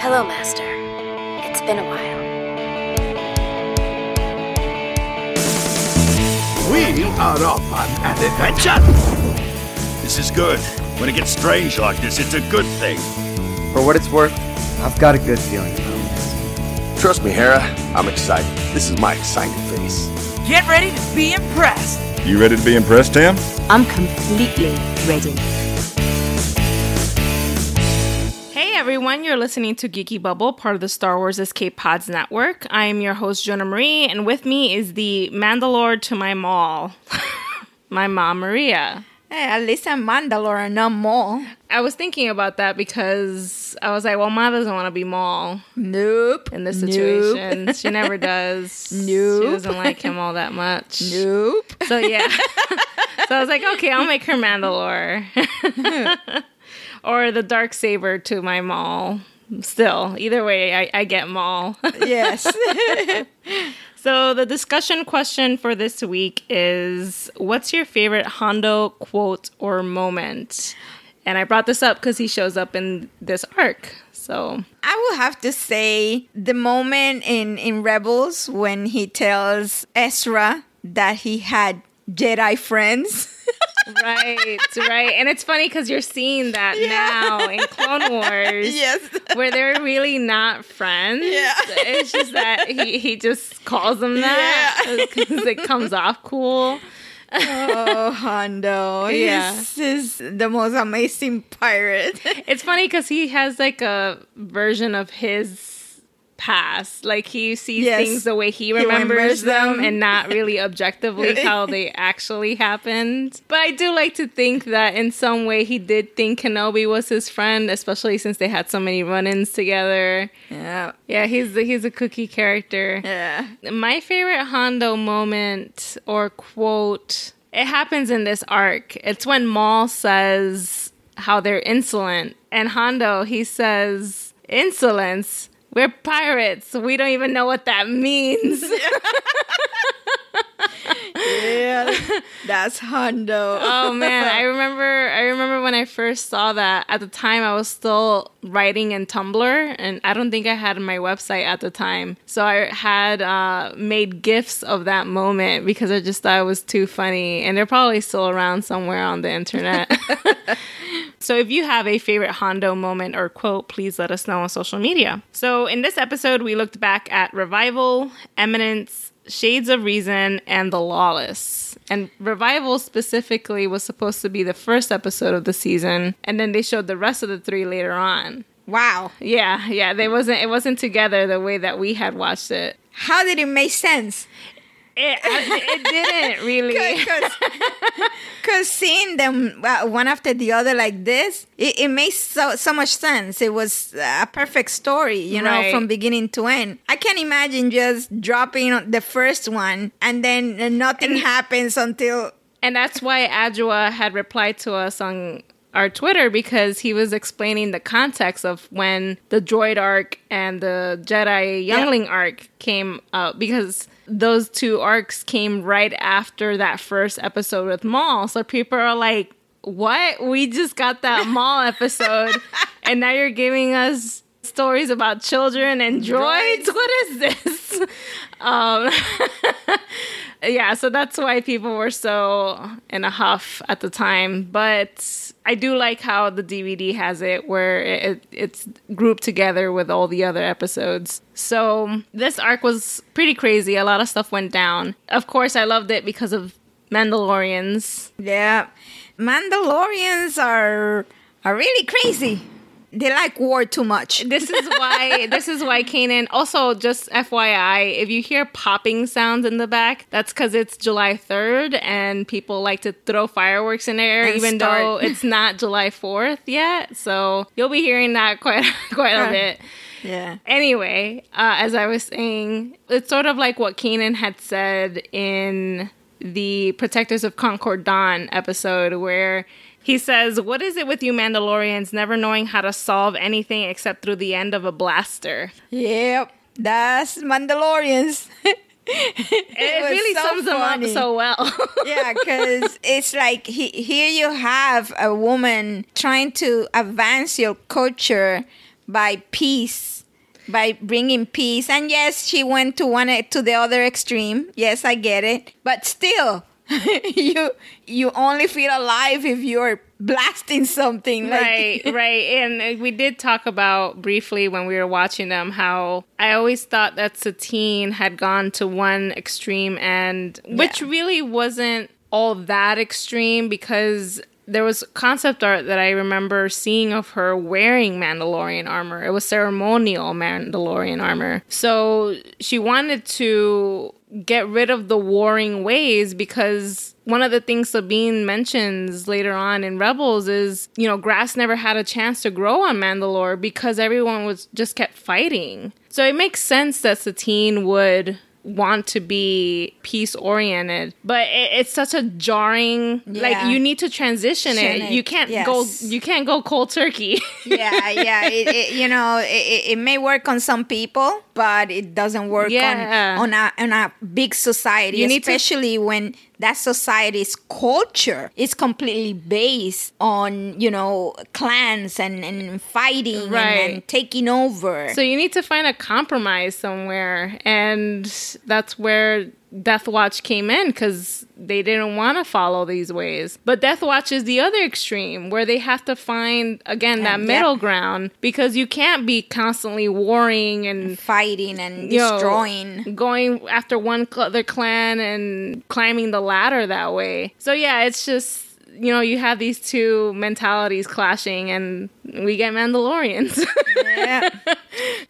Hello, Master. It's been a while. We are off on an adventure. This is good. When it gets strange like this, it's a good thing. For what it's worth, I've got a good feeling about this. Trust me, Hera, I'm excited. This is my excited face. Get ready to be impressed. You ready to be impressed, Tam? I'm completely ready. Everyone, you're listening to Geeky Bubble, part of the Star Wars Escape Pods network. I am your host, Jonah Marie, and with me is the Mandalore to my Maul, my mom, Maria. Hey, at least I'm Mandalore and not Maul. I was thinking about that because I was like, well, Ma doesn't want to be Maul Nope. in this Nope. situation. She never does. Nope. She doesn't like him all that much. Nope. So yeah. so I was like, okay, I'll make her Mandalore. Or the dark saber to my Maul. Still, either way, I, I get Maul. Yes. so the discussion question for this week is what's your favorite Hondo quote or moment? And I brought this up because he shows up in this arc. So I will have to say the moment in, in Rebels when he tells Ezra that he had Jedi friends. right, right, and it's funny because you're seeing that now in Clone Wars. yes. where they're really not friends. Yeah. It's just that he, he just calls them that because it comes off cool. Oh, Hondo. Yeah. This is the most amazing pirate. It's funny because he has like a version of his past. Like he sees Yes. things the way he remembers remembers them them. and not really objectively how they actually happened. But I do like to think that in some way he did think Kenobi was his friend, especially since they had so many run-ins together. yeah. Yeah, he's he's a cookie character. Yeah. My favorite Hondo moment or quote, it happens in this arc. It's when Maul says how they're insolent. And Hondo, he says, Insolence? We're pirates. We don't even know what that means. Yeah. That's Hondo. oh man, I remember I remember when I first saw that. At the time I was still writing in Tumblr and I don't think I had my website at the time. So I had uh, made gifs of that moment because I just thought it was too funny and they're probably still around somewhere on the internet. So if you have a favorite Hondo moment or quote, please let us know on social media. So in this episode, we looked back at Revival, Eminence, Shades of Reason, and The Lawless. And Revival specifically was supposed to be the first episode of the season, and then they showed the rest of the three later on. Wow. Yeah, yeah, they wasn't it wasn't together the way that we had watched it. How did it make sense? It, it didn't really. Because seeing them uh, one after the other like this, it, it makes so, so much sense. It was a perfect story, you know, Right. from beginning to end. I can't imagine just dropping the first one and then uh, nothing happens until. And that's why Adjua had replied to us on our Twitter because he was explaining the context of when the droid arc and the Jedi Youngling arc came out because those two arcs came right after that first episode with Maul. So people are like, what? We just got that Maul episode and now you're giving us stories about children and droids? What is this? Um, yeah, so that's why people were so in a huff at the time. But I do like how the DVD has it where it, it's grouped together with all the other episodes. So this arc was pretty crazy. A lot of stuff went down. Of course, I loved it because of Mandalorians. Yeah. Mandalorians are, are really crazy. They like war too much. This is why this is why Kanan also just FYI, if you hear popping sounds in the back, that's because it's July 3rd and people like to throw fireworks in the air And even start. though it's not July 4th yet. So you'll be hearing that quite quite a bit. Yeah. Anyway, uh, as I was saying, it's sort of like what Kanan had said in the Protectors of Concord Dawn episode, where he says, What is it with you Mandalorians never knowing how to solve anything except through the end of a blaster? Yep. That's Mandalorians. It, was really so sums them up so well. yeah, because it's like he, here you have a woman trying to advance your culture, by peace, by bringing peace. And yes, she went to one to the other extreme. Yes, I get it. But still, you you only feel alive if you're blasting something. Like, right, right. And uh, we did talk about briefly when we were watching them how I always thought that Satine had gone to one extreme and which Yeah. really wasn't all that extreme because there was concept art that I remember seeing of her wearing Mandalorian armor. It was ceremonial Mandalorian armor. So she wanted to get rid of the warring ways because one of the things Sabine mentions later on in Rebels is, you know, grass never had a chance to grow on Mandalore because everyone was just kept fighting. So it makes sense that Satine would want to be peace oriented but it, it's such a jarring like you need to transition it it, you can't go you can't go cold turkey yeah, yeah. It, it, you know, it, it may work on some people, but it doesn't work Yeah. on on a on a big society, You need to- especially when that society's culture is completely based on you know clans and and fighting and- and, taking over. So you need to find a compromise somewhere, and that's where Death Watch came in because they didn't want to follow these ways. But Death Watch is the other extreme where they have to find again that Um, middle ground because you can't be constantly warring and fighting and you know, destroying. going after one other clan and climbing the ladder that way. So yeah, it's just you know you have these two mentalities clashing, and we get Mandalorians. Yeah.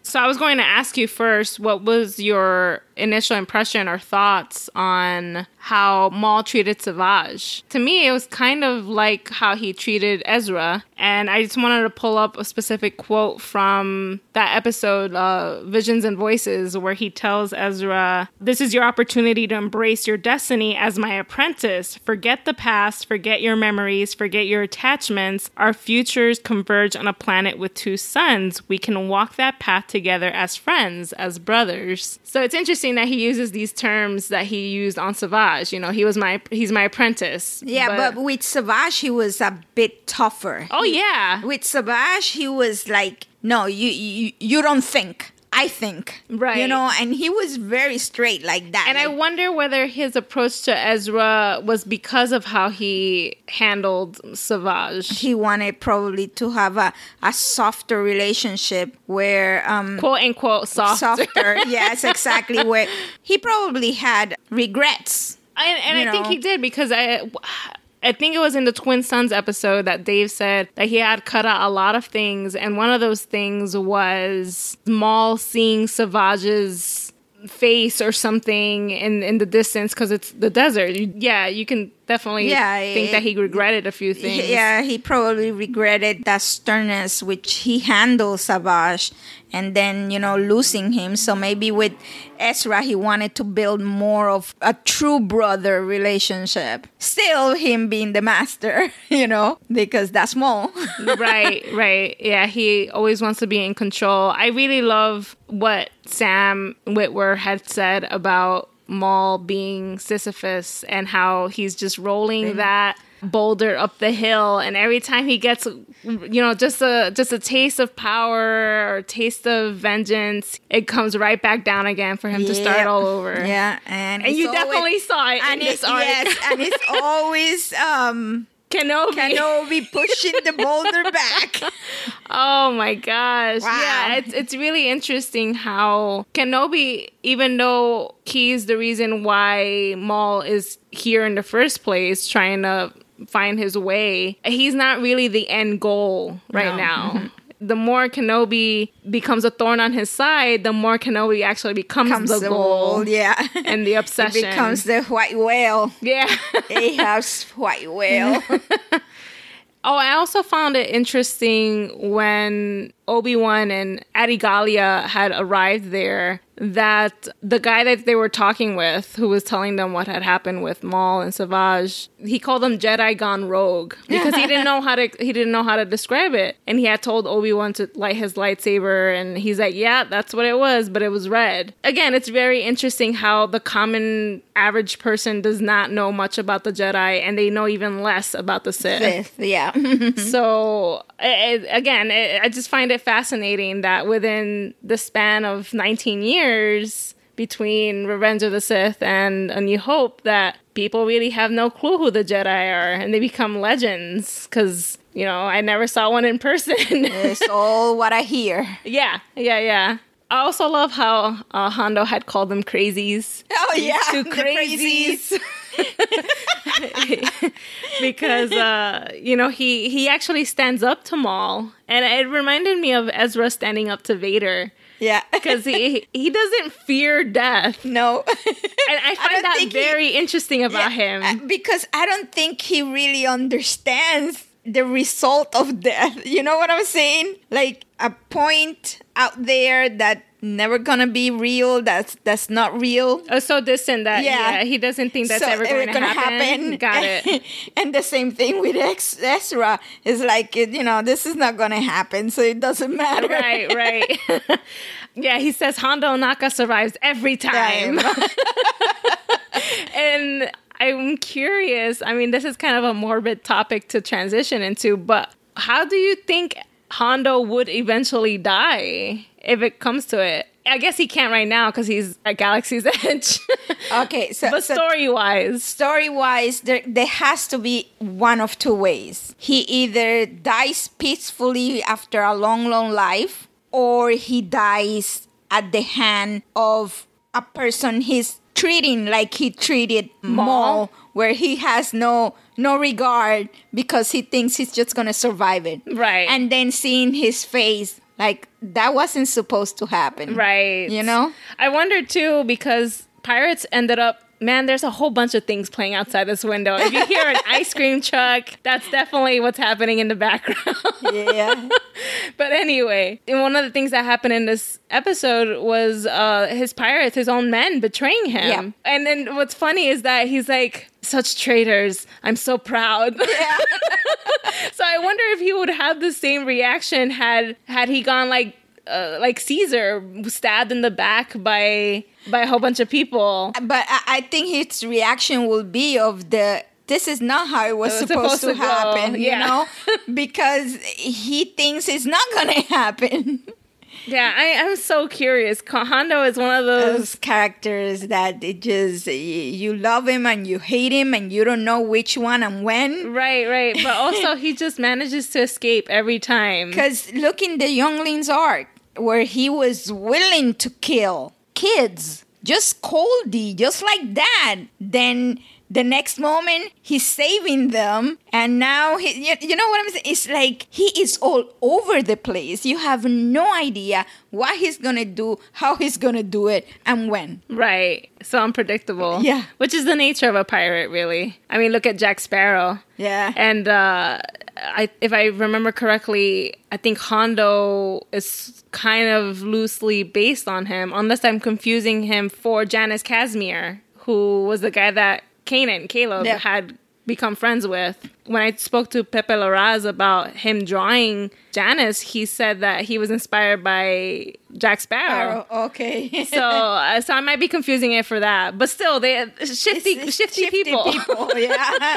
So I was going to ask you first, what was your initial impression or thoughts on how Maul treated Savage? To me, it was kind of like how he treated Ezra, and I just wanted to pull up a specific quote from that episode, uh, Visions and Voices, where he tells Ezra, "This is your opportunity to embrace your destiny as my apprentice. Forget the past, forget your memories, forget your attachments. Our futures converge on a planet with two suns. We can walk that path together as friends, as brothers. So it's interesting that he uses these terms that he used on Savage. You know, he was my he's my apprentice. Yeah, but, with Savage, he was a bit tougher. oh yeah, With Savage, he was like, "No, you you, you don't think. I think." Right. You know, and he was very straight like that. and I wonder whether his approach to Ezra was because of how he handled Savage. he wanted probably to have a, a softer relationship where um Quote unquote soft. softer yes exactly where he probably had regrets And, and I think he did because I, I think it was in the Twin Suns episode that Dave said that he had cut out a lot of things, and one of those things was Maul seeing Savage's face or something in in the distance because it's the desert. You, yeah, you can definitely Yeah, think it- that he regretted a few things. Yeah, he probably regretted that sternness which he handled Savage and then, you know, losing him. So maybe with Ezra, he wanted to build more of a true brother relationship. Still, him being the master, you know, because that's Maul. right, right. Yeah, he always wants to be in control. I really love what Sam Witwer had said about Maul being Sisyphus and how he's just rolling that boulder up the hill. And every time he gets you know just a just a taste of power or taste of vengeance it comes right back down again for him to start all over. Yeah, and and you always- definitely saw it and in it, yes, and it's always um Kenobi. Kenobi pushing the boulder back. Oh my gosh. Wow. Yeah, it's it's really interesting how Kenobi, even though he's the reason why Maul is here in the first place, trying to find his way, he's not really the end goal right No. now. Mm-hmm. The more Kenobi becomes a thorn on his side, the more Kenobi actually becomes Comes the, the goal yeah. and the It obsession. becomes the white whale. yeah. Ahab's white whale. Oh, I also found it interesting when Obi Wan and Adi Gallia had arrived there that the guy that they were talking with, who was telling them what had happened with Maul and Savage, he called them Jedi gone rogue because he didn't know how to he didn't know how to describe it, and he had told Obi Wan to light his lightsaber, and he's like, "Yeah, that's what it was, but it was red." Again, it's very interesting how the common average person does not know much about the Jedi, and they know even less about the Sith Fifth, yeah. so I- I- again I I just find it it fascinating that within the span of 19 years between Revenge of the Sith and A New Hope, that people really have no clue who the Jedi are, and they become legends because. You know, I never saw one in person. It's all what I hear. yeah, yeah, yeah. I also love how uh, Hondo had called them crazies. Oh yeah, two the crazies. because uh, you know he he actually stands up to Maul, and it reminded me of Ezra standing up to Vader Yeah, because he he doesn't fear death, No, and I find don't that think he- very interesting about him. Uh, because I don't think he really understands the result of death. You know what I'm saying? Like a point out there that never gonna be real. That's that's not real. Oh, so distant that Yeah. yeah, he doesn't think that's So ever going to gonna happen. Got it. and the same thing with Ex- Ezra is like you know this is not gonna happen, so it doesn't matter. right, right. yeah, he says Hondo Ohnaka survives every time. and I'm curious. I mean, this is kind of a morbid topic to transition into, but how do you think Hondo would eventually die if it comes to it? I guess he can't right now because he's at Galaxy's Edge. Okay, so, but so story wise, story wise, there, there has to be one of two ways. He either dies peacefully after a long, long life, or he dies at the hand of a person he's treating like he treated Maul, where he has no no regard because he thinks he's just gonna survive it. Right. And then seeing his face, like that wasn't supposed to happen. right? You know? I wonder too because pirates ended up. Man, there's a whole bunch of things playing outside this window. If you hear an ice cream truck, that's definitely what's happening in the background. Yeah. but anyway, one of the things that happened in this episode was uh, his pirates, his own men, betraying him. Yeah. And then what's funny is that he's like, "Such traitors! I'm so proud." Yeah. so I wonder if he would have the same reaction had had he gone like. Uh, like Caesar stabbed in the back by by a whole bunch of people. but I, I think his reaction will be of the this is not how it was, It was supposed, supposed to, to happen, yeah. you know, because he thinks it's not gonna happen. Yeah, I, I'm so curious. Hondo is one of those. Those characters that it just you love him and you hate him and you don't know which one and when. Right, right. But also, he just manages to escape every time. Because look in the Younglings arc where he was willing to kill kids, just coldly, just like that. Then the next moment he's saving them, and now he, you, you know what I'm saying? It's like he is all over the place. You have no idea what he's gonna do, how he's gonna do it, and when. Right. So unpredictable. Yeah. Which is the nature of a pirate, really. I mean, look at Jack Sparrow. Yeah. And uh, I, if I remember correctly, I think Hondo is kind of loosely based on him, unless I'm confusing him for Janus Kasmir, who was the guy that Kanan, Caleb, Yeah. had become friends with. When I spoke to Pepe Larraz about him drawing Janus, he said that he was inspired by Jack Sparrow. Oh, okay. So, uh, so I might be confusing it for that, but still, they shifty, It's- it's shifty, people. yeah.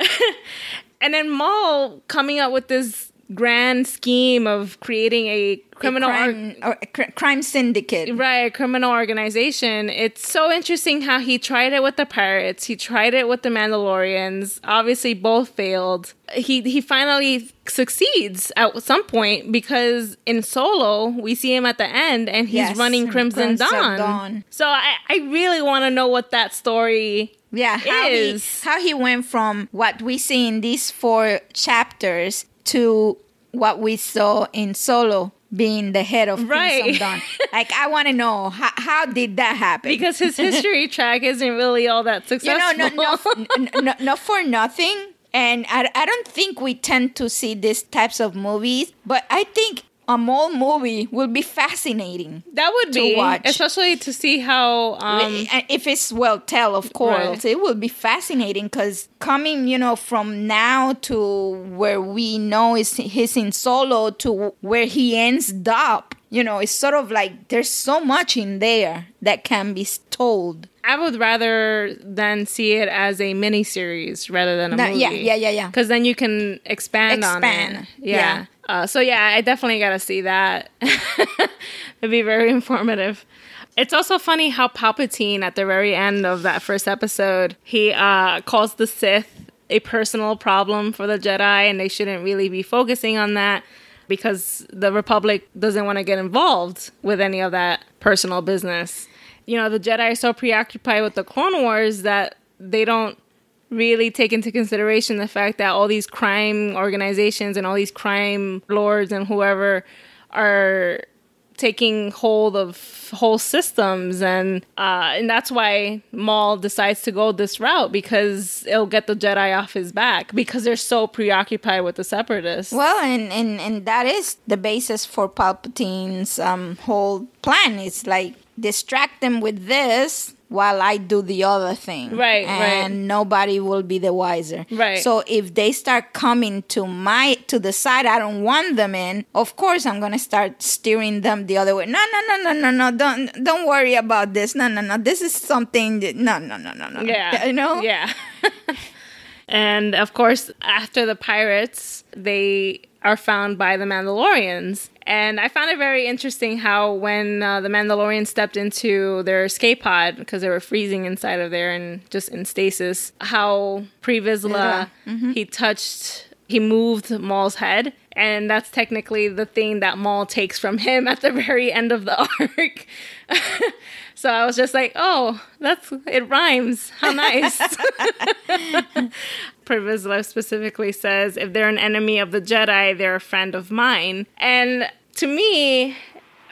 and then Maul coming up with this grand scheme of creating a criminal or- crime, or, cr- crime syndicate. right criminal organization. It's so interesting how he tried it with the pirates. He tried it with the Mandalorians. Obviously, both failed. He he finally succeeds at some point because in Solo we see him at the end and he's Yes, running Crimson, Crimson Dawn. Dawn. So I I really want to know what that story Yeah, how is. he how he went from what we see in these four chapters to what we saw in Solo being the head of Right. Like I want to know how, how did that happen? because his history track isn't really all that successful. you know, no, no, n- n- no, for nothing. And I, I don't think we tend to see these types of movies, but I think a Maul movie would be fascinating. that would to be, watch. especially to see how. Um, if it's well tell of course Right. it would be fascinating because coming you know from now to where we know is he's in solo to where he ends up you know it's sort of like there's so much in there that can be told I would rather than see it as a mini series rather than a No, movie. yeah, yeah, yeah, yeah. Because then you can expand, on Expand, it. Yeah. yeah. Uh, so yeah, I definitely got to see that. It'd be very informative. It's also funny how Palpatine at the very end of that first episode, he uh, calls the Sith a personal problem for the Jedi, and they shouldn't really be focusing on that because the Republic doesn't want to get involved with any of that personal business. You know, the Jedi are so preoccupied with the Clone Wars that they don't really take into consideration the fact that all these crime organizations and all these crime lords and whoever are taking hold of whole systems and uh, and that's why Maul decides to go this route because it'll get the Jedi off his back because they're so preoccupied with the separatists. Well, and, and, and that is the basis for Palpatine's um, whole plan. It's like distract them with this while I do the other thing. Right, and right. nobody will be the wiser. Right. So if they start coming to my to the side I don't want them in, of course I'm gonna start steering them the other way. No, no, no, no, no, no. Don't don't worry about this. No, no, no. This is something that no, no, no, no, no. Yeah. You know. Yeah. and of course, after the pirates, they are found by the Mandalorians. And I found it very interesting how when uh, the Mandalorians stepped into their escape pod because they were freezing inside of there and just in stasis, how Pre Vizsla he touched, he moved Maul's head, and that's technically the thing that Maul takes from him at the very end of the arc. so I was just like, oh, that's it rhymes. How nice. Pre Vizsla specifically says, if they're an enemy of the Jedi, they're a friend of mine. And to me,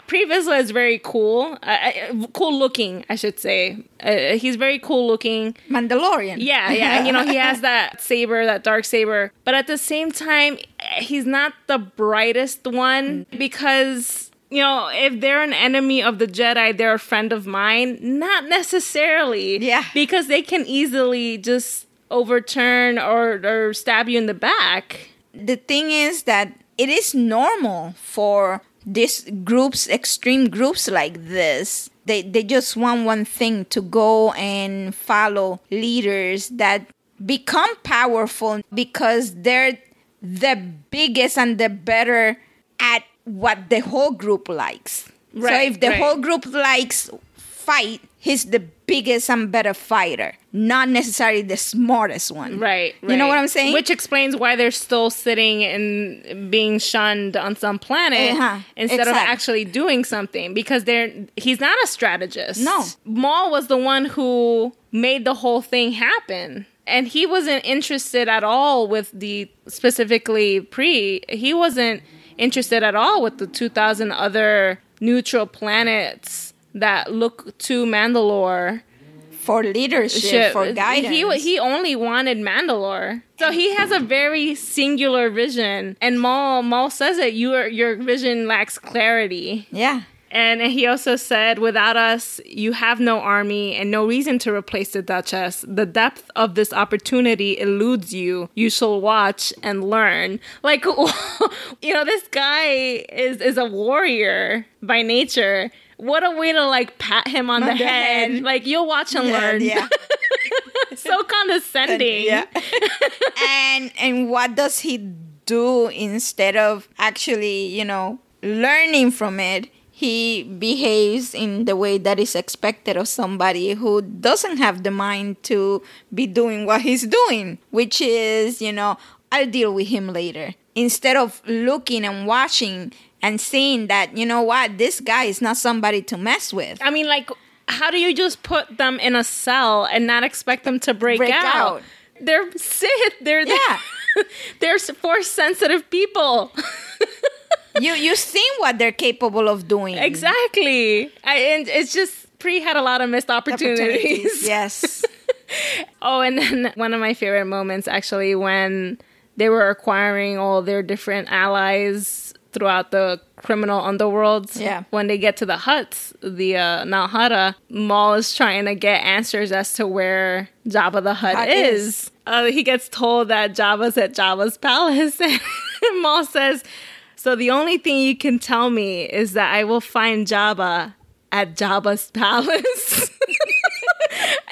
Pre Vizsla is very cool, uh, cool looking, I should say. Uh, he's very cool looking. Mandalorian. Yeah, yeah. You know, he has that saber, that dark saber. But at the same time, he's not the brightest one because, you know, if they're an enemy of the Jedi, they're a friend of mine. Not necessarily. Yeah. Because they can easily just overturn or, or stab you in the back. the thing is that it is normal for these groups extreme groups like this. They they just want one thing to go and follow leaders that become powerful because they're the biggest and the better at what the whole group likes. So if the right. whole group likes fight he's the biggest and better fighter not necessarily the smartest one Right, you know what i'm saying Which explains why they're still sitting and being shunned on some planet Uh-huh, instead of actually doing something because they're he's not a strategist. No. Maul was the one who made the whole thing happen. And he wasn't interested at all with the specifically pre. He wasn't interested at all with the 2000 other neutral planets that look to Mandalore for leadership, ship. for guidance. He he only wanted Mandalore, so he has a very singular vision. And Maul Maul says it. Your your vision lacks clarity. yeah. And he also said, without us, you have no army and no reason to replace the Duchess. The depth of this opportunity eludes you. You shall watch and learn. Like, you know, this guy is, is a warrior by nature. What a way to like pat him on, the, the head. head. Like, you'll watch and Yeah, learn. yeah. so condescending. Yeah. and and what does he do instead of actually, you know, learning from it? He behaves in the way that is expected of somebody who doesn't have the mind to be doing what he's doing, which is, you know, I'll deal with him later. Instead of looking and watching and seeing that, you know what, this guy is not somebody to mess with. I mean, like, how do you just put them in a cell and not expect them to break, Break out? out. They're Sith. They're Yeah. they're force sensitive people. you you've seen what they're capable of doing. exactly. I, and it's just Pre had a lot of missed opportunities. yes. Oh, and then one of my favorite moments actually when they were acquiring all their different allies throughout the criminal underworlds. Yeah. When they get to the Hutts, the uh, Nal Hutta, Maul is trying to get answers as to where Jabba the Hutt Hutt is. is. Uh, he gets told that Jabba's at Jabba's palace, and Maul says, "So the only thing you can tell me is that I will find Jabba at Jabba's palace."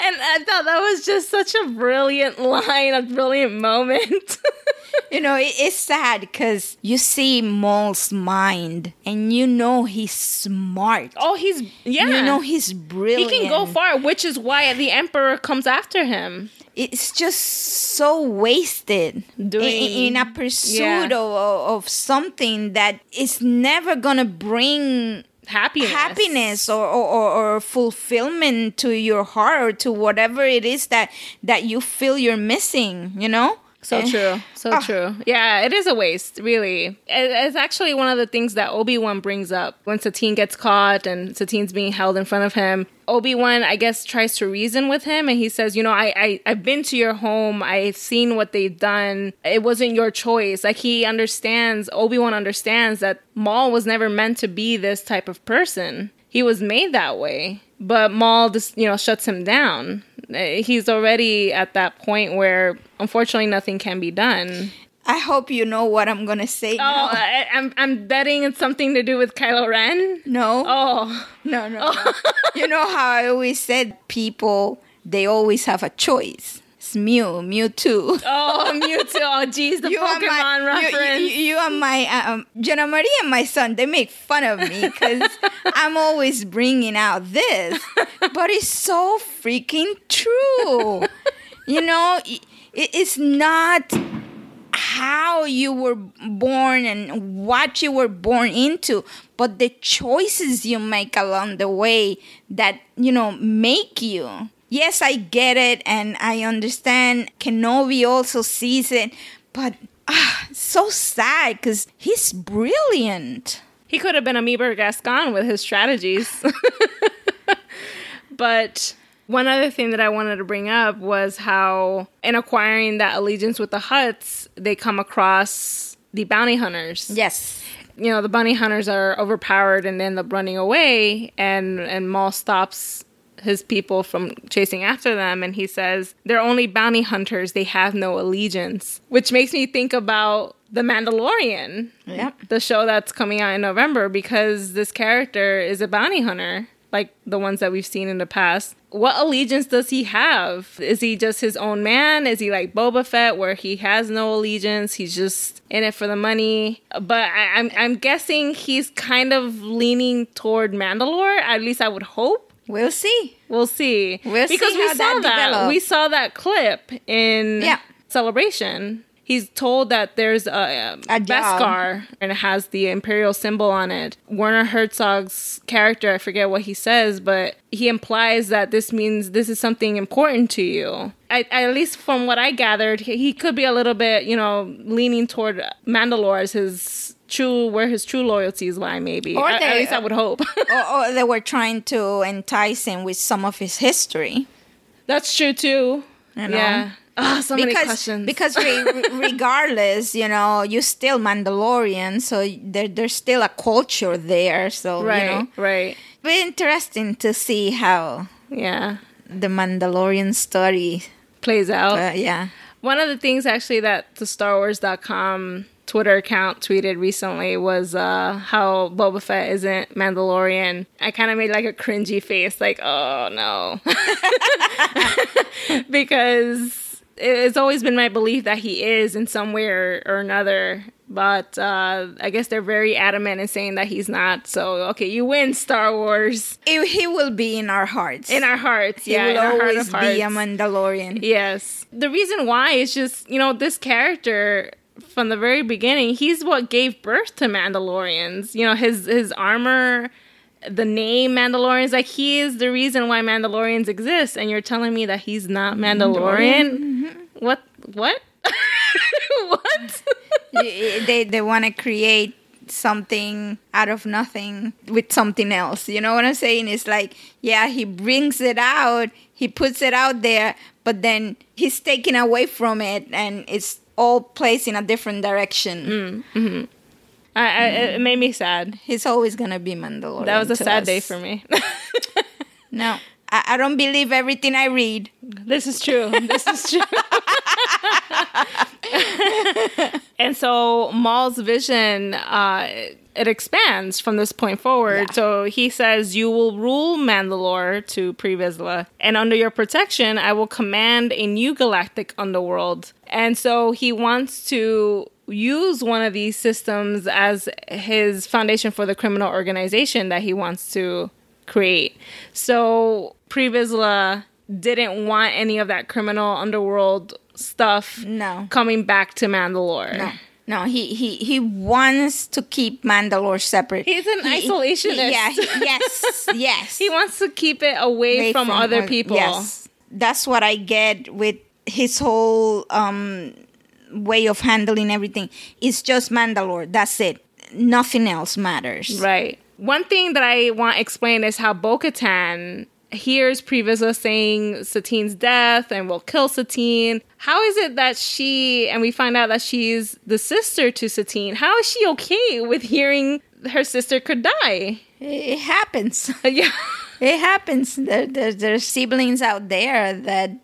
And I thought that was just such a brilliant line, a brilliant moment. you know, it, it's sad because you see Maul's mind and you know he's smart. Oh, he's yeah. You know he's brilliant. he can go far, which is why the emperor comes after him. It's just so wasted Doing- in, in a pursuit yeah. of, of something that is never gonna bring Happiness, happiness or, or, or, fulfillment to your heart or to whatever it is that that you feel you're missing you know So true. So Ah. true. Yeah, it is a waste, really. It- It's actually one of the things that Obi Wan brings up when Satine gets caught and Satine's being held in front of him. Obi Wan, I guess, tries to reason with him, and he says, "You know, I, I I've been to your home. I've seen what they've done. It wasn't your choice. Like he understands. Obi Wan understands that Maul was never meant to be this type of person. He was made that way." But Maul just, you know, shuts him down. Uh, He's already at that point where, unfortunately, nothing can be done. i hope you know what i'm gonna say Oh, now. I, I'm I'm betting it's something to do with Kylo Ren. no Oh, no no, no. you know how i always said people they always have a choice it's mew mewtwo oh, Mewtwo. Oh, geez, the are Pokemon my, you- reference. You, you, you are my um, Jenna Marie and my son. They make fun of me because I'm always bringing out this, but it's so freaking true. you know, it, it's not how you were born and what you were born into, but the choices you make along the way that you know make you. Yes, I get it, and I understand. Kenobi also sees it, but ah, so sad because he's brilliant. he could have been Amoeba Gascon with his strategies. but one other thing that I wanted to bring up was how, in acquiring that allegiance with the Hutts, they come across the bounty hunters. Yes. you know the bunny hunters are overpowered and end up running away and and Maul stops his people from chasing after them and he says they're only bounty hunters they have no allegiance which makes me think about the Mandalorian Yep. the show that's coming out in November because this character is a bounty hunter like the ones that we've seen in the past. What allegiance does he have? Is he just his own man? Is he like Boba Fett where he has no allegiance? He's just in it for the money. But I, I'm I'm guessing he's kind of leaning toward Mandalore. At least I would hope. We'll see. We'll see. We'll see because we how saw that that. We saw that clip in Yeah. celebration. He's told that there's a, A job. Beskar and it has the imperial symbol on it. Werner Herzog's character, I forget what he says, but he implies that this means this is something important to you. I, at least from what I gathered, he, he could be a little bit, you know, leaning toward Mandalore as his true, where his true loyalties lie. Maybe, Or at, they- at least I would hope. or, or they were trying to entice him with some of his history. That's true too. You know? Yeah. Ah, so many because questions. because re- re- regardless, you know, you're still Mandalorian, so there, there's still a culture there. So right, you know, right, be interesting to see how yeah, the Mandalorian story. plays out. Uh, yeah, One of the things actually that the Star Wars.com Twitter account tweeted recently was uh, how Boba Fett isn't Mandalorian. I kind of made like a cringy face, like, oh no. because it's always been my belief that he is in some way or, or another. But uh, I guess they're very adamant in saying that he's not. So, okay, you win, Star Wars. He- he will be in our hearts. In our hearts. he yeah, will in our heart always be a. Mandalorian. Yes. The reason why is just, you know, this character from the very beginning, he's what gave birth to Mandalorians. You know, his his armor, the name Mandalorians, like he is the reason why Mandalorians exist and you're telling me that he's not Mandalorian? Mm-hmm. What what? what? They they want to create something out of nothing with something else. You know what I'm saying? It's like, yeah, he brings it out, he puts it out there, but then he's taken away from it, and it's all placed in a different direction. I, I, it made me sad. He's always gonna be Mandalorian. That was a sad us. day for me. No, I, I don't believe everything I read. This is true. This is true. and so Maul's vision, uh, it expands from this point forward. Yeah. So he says, You will rule Mandalore to Pre Vizsla, and under your protection, I will command a new galactic underworld. And so he wants to use one of these systems as his foundation for the criminal organization that he wants to create. So Pre Vizsla didn't want any of that criminal underworld stuff No. coming back to Mandalore. No. No, he, he, he wants to keep Mandalore separate. He's an He- he- isolationist. yeah, he- yes, yes. He wants to keep it away, Away from, other oth- people. Yes, that's what I get with his whole um, way of handling everything. It's just Mandalore. That's it. Nothing else matters. Right. One thing that I want explained is how Bo Katan hears Pre Vizsla saying Satine's death and will kill Satine. How is it that she, and we find out that she's the sister to Satine, how is she okay with hearing her sister could die? It happens. yeah. It happens. There, there, there's siblings out there that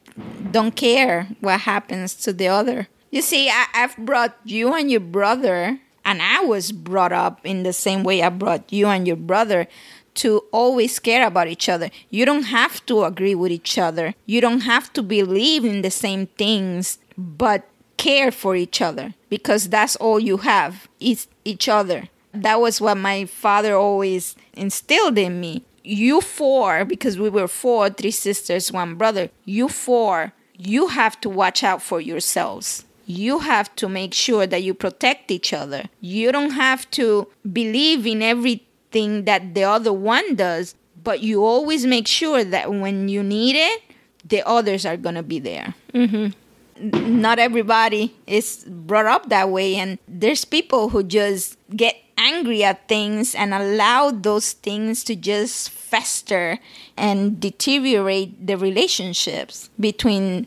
don't care what happens to the other. You see, I, I've brought you and your brother, and I was brought up in the same way I brought you and your brother to always care about each other. You don't have to agree with each other. You don't have to believe in the same things, but care for each other because that's all you have is each other. That was what my father always instilled in me. You four, because we were four, three sisters, one brother, you four, you have to watch out for yourselves. You have to make sure that you protect each other. You don't have to believe in everything that the other one does, but you always make sure that when you need it, the others are going to be there mm-hmm. not everybody is brought up that way and there's people who just get angry at things and allow those things to just fester and deteriorate the relationships between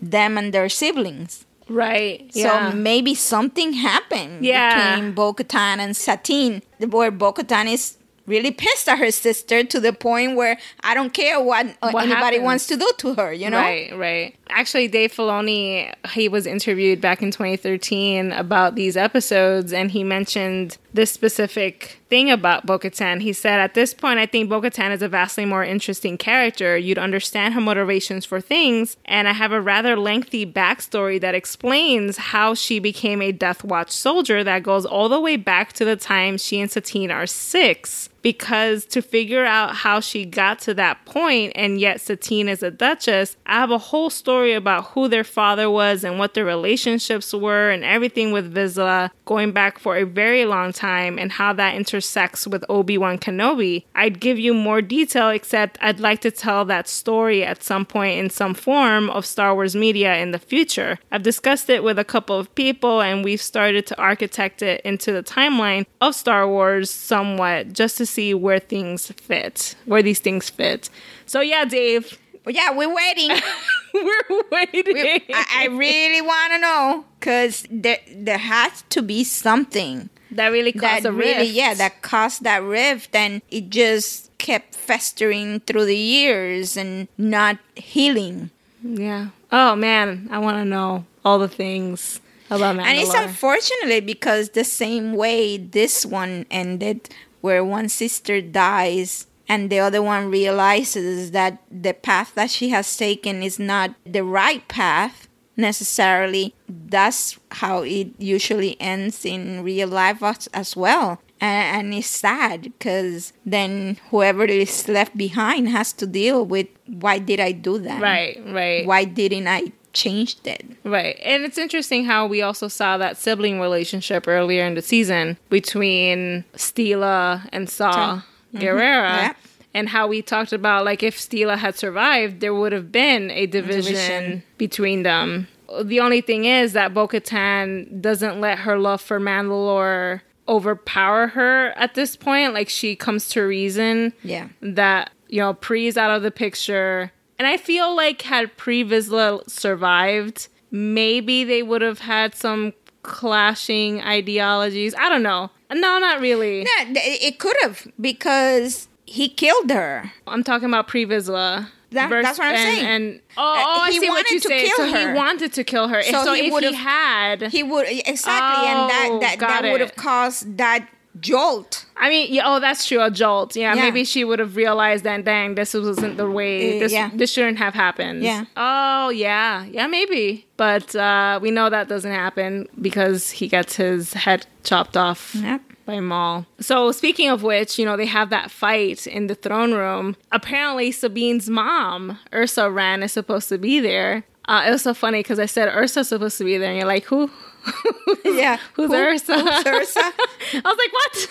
them and their siblings. Right. Yeah. So maybe something happened Yeah. between Bo-Katan and Satine, where Bo-Katan is really pissed at her sister to the point where I don't care what, uh, What anybody happens. wants to do to her, you know? Right, right. Actually, Dave Filoni, he was interviewed back in 2013 about these episodes, and he mentioned this specific thing about Bo Katan. He said, At this point, I think Bo Katan is a vastly more interesting character. You'd understand her motivations for things, and I have a rather lengthy backstory that explains how she became a Death Watch soldier that goes all the way back to the time she and Satine are six because to figure out how she got to that point and yet Satine is a duchess, I have a whole story about who their father was and what their relationships were and everything with Vizsla going back for a very long time and how that intersects with Obi-Wan Kenobi. I'd give you more detail except I'd like to tell that story at some point in some form of Star Wars media in the future. I've discussed it with a couple of people and we've started to architect it into the timeline of Star Wars somewhat just to see where things fit, where these things fit. So yeah, Dave, But yeah, we're waiting. we're waiting. I, I really want to know because there there has to be something that really that caused a really rift. yeah that caused that rift and it just kept festering through the years and not healing. yeah. Oh man, I want to know all the things about Mandalore. And it's unfortunately because the same way this one ended, where one sister dies and the other one realizes that the path that she has taken is not the right path necessarily. That's how it usually ends in real life as, as well. And, and it's sad because then whoever is left behind has to deal with why did I do that? right, right. Why didn't I change it? Right. And it's interesting how we also saw that sibling relationship earlier in the season between Steela and Saw mm-hmm. Gerrera. Yeah. And how we talked about like if Steela had survived, there would have been a division, division. between them. The only thing is that Bo Katan doesn't let her love for Mandalore overpower her at this point. Like she comes to reason Yeah. that you know Pre's out of the picture, and I feel like had Pre Vizsla survived, maybe they would have had some clashing ideologies. I don't know. No, not really. Yeah, it could have because he killed her. I'm talking about Pre Vizsla. That- that's what I'm and, saying. And oh, oh, Uh, I he see what wanted you to say. kill So her. he wanted to kill her. So So, he if he had, He would exactly, and Oh, that that, that would have caused that jolt. I mean, yeah, oh, that's true. A jolt. Yeah, Yeah. maybe she would have realized that, dang, this wasn't the way. Uh, This yeah. this shouldn't have happened. Yeah. Oh, yeah, yeah, maybe. But uh, we know that doesn't happen because he gets his head chopped off. Yep. By Maul. So speaking of which, you know, they have that fight in the throne room. Apparently Sabine's mom, Ursa Wren, is supposed to be there. Uh, it was so funny because I said Ursa's supposed to be there, and you're like, who? Yeah. Who's Who- Ursa? who's Ursa? I was like, what?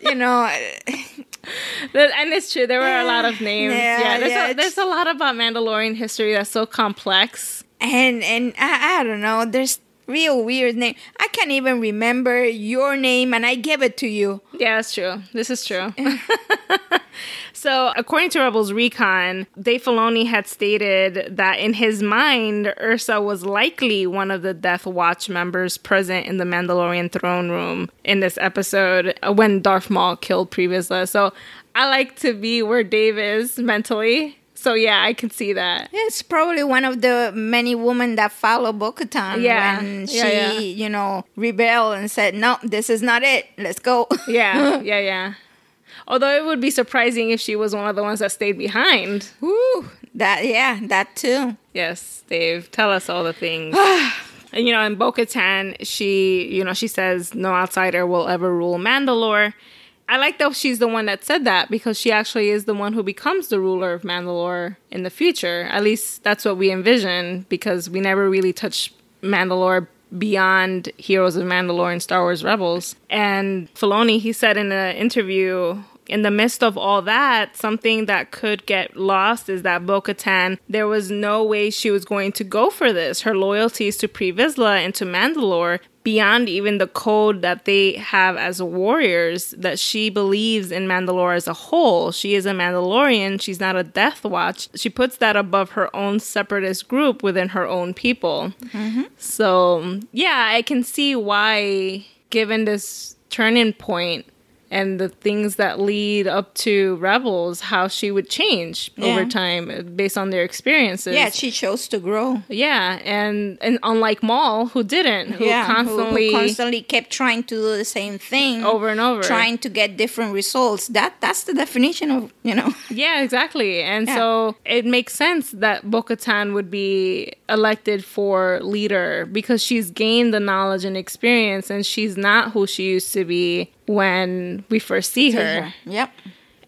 you know, and it's true. There were a lot of names. Yeah, Yeah, there's, yeah, a, there's a lot about Mandalorian history that's so complex. and and I, I don't know. There's real weird name. I can't even remember your name, and I gave it to you. Yeah, that's true. This is true. so, according to Rebels Recon, Dave Filoni had stated that in his mind, Ursa was likely one of the Death Watch members present in the Mandalorian throne room in this episode uh, when Darth Maul killed Pre Vizsla. So, I like to be where Dave is mentally. So, yeah, I can see that. It's probably one of the many women that follow Bo-Katan Yeah, when she, yeah, yeah. you know, rebelled and said, "No, this is not it. Let's go." Yeah, yeah, yeah. Although it would be surprising if she was one of the ones that stayed behind. Woo, that yeah, that too. Yes, Dave, tell us all the things. and you know, in Bo Katan, she, you know, she says no outsider will ever rule Mandalore. I like that she's the one that said that because she actually is the one who becomes the ruler of Mandalore in the future. At least that's what we envision because we never really touch Mandalore beyond Heroes of Mandalore and Star Wars Rebels. And Filoni, he said in an interview in the midst of all that, something that could get lost is that Bo Katan, there was no way she was going to go for this. Her loyalties to Pre Vizsla and to Mandalore, beyond even the code that they have as warriors, that she believes in Mandalore as a whole. She is a Mandalorian, she's not a Death Watch. She puts that above her own separatist group within her own people. Mm-hmm. So, yeah, I can see why, given this turning point and the things that lead up to Rebels, how she would change over time uh, based on their experiences. Yeah, she chose to grow. yeah, and and unlike Maul, who didn't, who yeah, who- constantly, who, constantly kept trying to do the same thing Over and over. trying to get different results. That that's the definition of you know. Yeah, exactly. And Yeah. so it makes sense that Bo Katan would be elected for leader because she's gained the knowledge and experience, and she's not who she used to be when we first see her. Yep.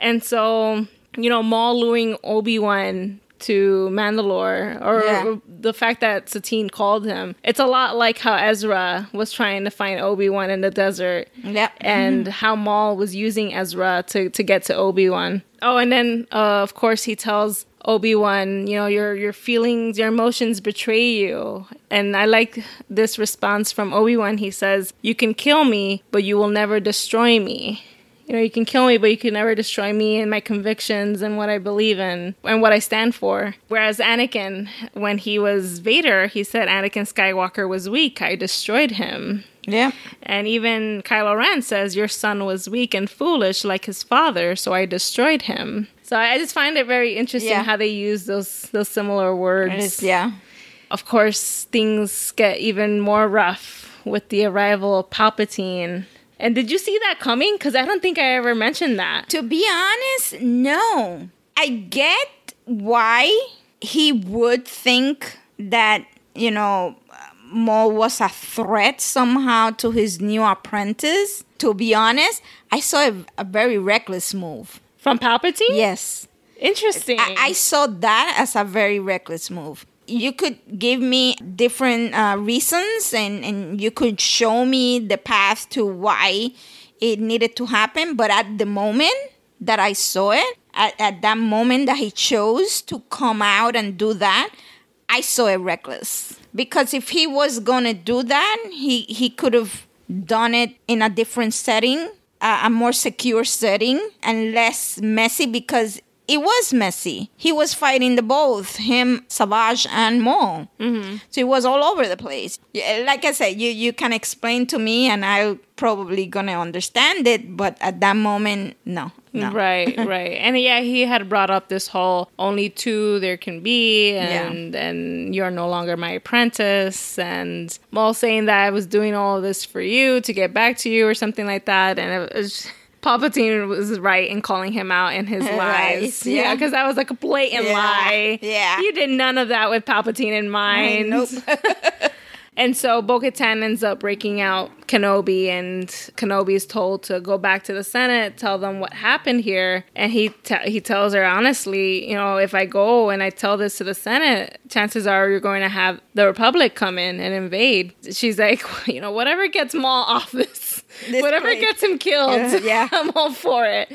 And so, you know, Maul luring Obi Wan to Mandalore, or Yeah. the fact that Satine called him, it's a lot like how Ezra was trying to find Obi Wan in the desert. Yep. And how Maul was using Ezra to, to get to Obi Wan. Oh, and then, uh, of course, he tells Obi Wan, you know, your your feelings, your emotions betray you. And I like this response from Obi Wan. He says, "You can kill me, but you will never destroy me." You know, you can kill me, but you can never destroy me and my convictions and what I believe in and what I stand for. Whereas Anakin, when he was Vader, he said Anakin Skywalker was weak. I destroyed him. Yeah. And even Kylo Ren says, Your son was weak and foolish like his father, so I destroyed him. So I just find it very interesting Yeah. how they use those those similar words. Is, yeah. Of course, things get even more rough with the arrival of Palpatine. And did you see that coming? Because I don't think I ever mentioned that. To be honest, no. I get why he would think that, you know, Maul was a threat somehow to his new apprentice. To be honest, I saw a, a very reckless move. From Palpatine? Yes. Interesting. I, I saw that as a very reckless move. You could give me different uh, reasons and, and you could show me the path to why it needed to happen. But at the moment that I saw it, at, at that moment that he chose to come out and do that, I saw it reckless. Because if he was going to do that, he, he could have done it in a different setting, a, a more secure setting, and less messy because it was messy. He was fighting the both him, Savage, and Maul. Mm-hmm. So it was all over the place. Like I said, you you can explain to me, and I'll probably gonna understand it. But at that moment, no, no. Right, right. And yeah, he had brought up this whole only two there can be and and you're no longer my apprentice and Maul saying that I was doing all of this for you to get back to you or something like that and it was Palpatine was right in calling him out in his Right, lies. yeah. Yeah, because that was like a blatant Yeah, lie. yeah. You did none of that with Palpatine in mind. Nope. And so Bo Katan ends up breaking out Kenobi, and Kenobi is told to go back to the Senate, tell them what happened here. And he te- he tells her honestly, you know, if I go and I tell this to the Senate, chances are you're going to have the Republic come in and invade. She's like, you know, whatever gets Maul off this, This whatever place. gets him killed, Yeah. I'm all for it.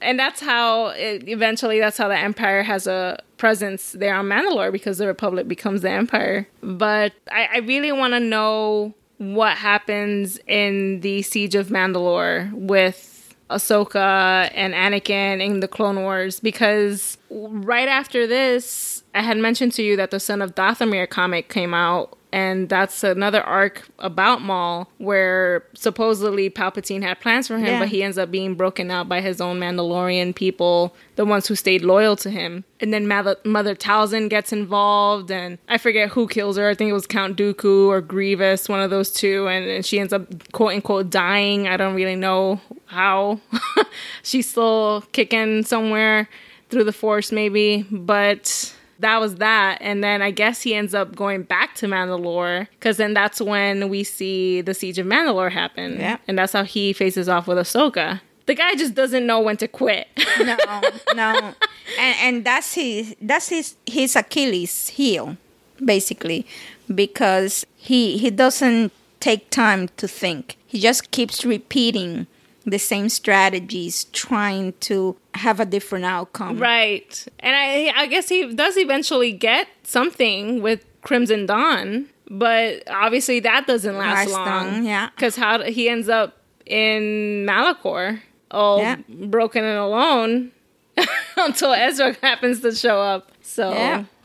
And that's how it, eventually that's how the empire has a presence there on mandalore because the republic becomes the empire. But i, I really want to know what happens in the siege of mandalore with ahsoka and anakin in the clone wars because right after this i had mentioned to you that the son of dathomir comic came out and that's another arc about Maul where supposedly Palpatine had plans for him, Yeah. but he ends up being broken out by his own Mandalorian people, the ones who stayed loyal to him. And then Mother, Mother Talzin gets involved, and I forget who kills her. I think it was Count Dooku or Grievous, one of those two, and, and she ends up quote unquote dying. I don't really know how. She's still kicking somewhere through the Force, maybe, but that was that. And then I guess he ends up going back to Mandalore because then that's when we see the siege of Mandalore happen. Yeah. And that's how he faces off with Ahsoka. The guy just doesn't know when to quit. no, no, and and that's his that's his his Achilles heel, basically, because he he doesn't take time to think. He just keeps repeating the same strategies, trying to have a different outcome. right. And I I guess he does eventually get something with Crimson Dawn, but obviously that doesn't last Last long. long, yeah. Because how he ends up in Malachor, all Yeah. broken and alone, until Ezra happens to show up. So Yeah.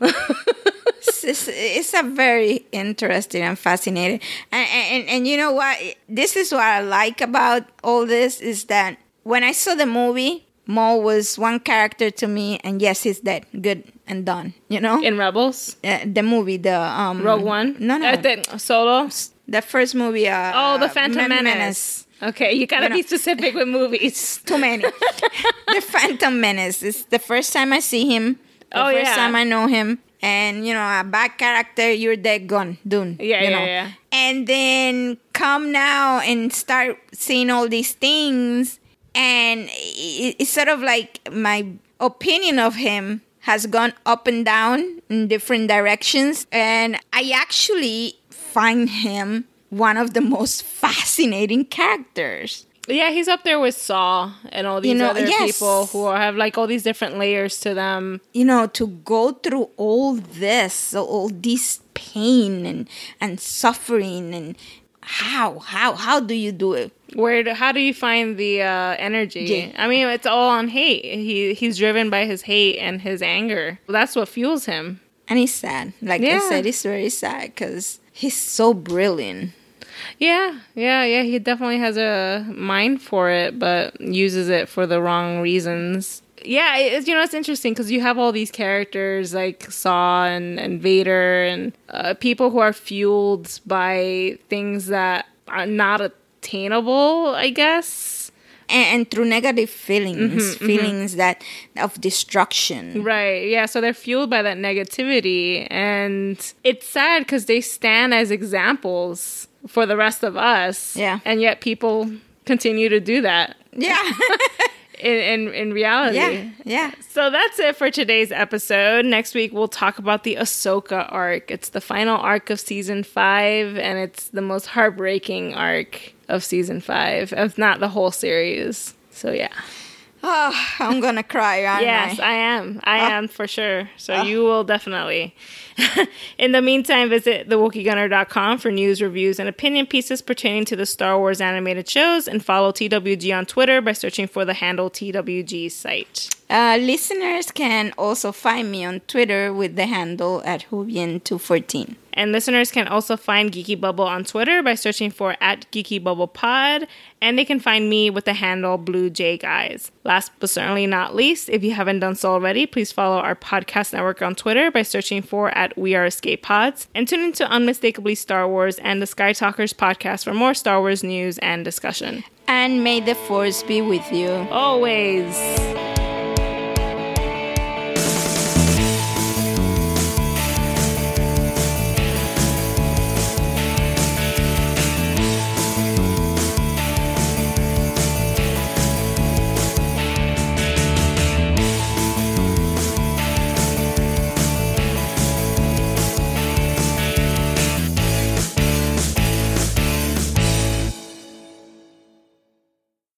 it's, it's, a very interesting and fascinating and, and and you know what this is what i like about all this is that when i saw the movie Maul was one character to me and yes he's dead good and done you know in Rebels, uh, the movie the um Rogue One, no no Uh, the- Solo. the first movie uh Oh, the Phantom Men- Menace. Okay, you gotta You know- be specific with movies. too many. the Phantom Menace is the first time I see him. The Oh, first yeah. time I know him. And you know, a bad character, you're dead gone, done. Yeah, you yeah, know. yeah. And then come now and start seeing all these things, and it- it's sort of like my opinion of him has gone up and down in different directions, and I actually find him one of the most fascinating characters. Yeah, he's up there with Saw and all these know, other yes. people who have like all these different layers to them. you know to go through all this all this pain and and suffering and how how how do you do it Where? Do, how do you find the uh, energy? Yeah. I mean, it's all on hate. He he's driven by his hate and his anger. That's what fuels him. and he's sad like i said it's very sad because he's so brilliant Yeah, yeah, yeah. He definitely has a mind for it, but uses it for the wrong reasons. Yeah, it's, you know it's interesting because you have all these characters like Saw and, and Vader and uh, people who are fueled by things that are not attainable. I guess. and, and through negative feelings Mm-hmm, feelings that of destruction Right. Yeah. So they're fueled by that negativity. And it's sad because they stand as examples for the rest of us. Yeah. And yet people continue to do that yeah in, in, in reality. yeah yeah So that's it for today's episode. Next week we'll talk about the Ahsoka arc. It's the final arc of season five, and it's the most heartbreaking arc of season five, if not the whole series. So yeah. Oh i'm gonna cry aren't Yes, I? I am. I oh. am for sure. So oh. you will definitely. In the meantime, visit thewookieegunner.com for news, reviews, and opinion pieces pertaining to the Star Wars animated shows and follow TWG on Twitter by searching for the handle TWG site. Uh, listeners can also find me on Twitter with the handle at Hubien214. And listeners can also find Geeky Bubble on Twitter by searching for at Geeky Bubble Pod, and they can find me with the handle Blue J Guys. Last but certainly not least, if you haven't done so already, please follow our podcast network on Twitter by searching for at We Are Escape Pods, and tune into Unmistakably Star Wars and the Sky Talkers podcast for more Star Wars news and discussion. And may the force be with you. Always.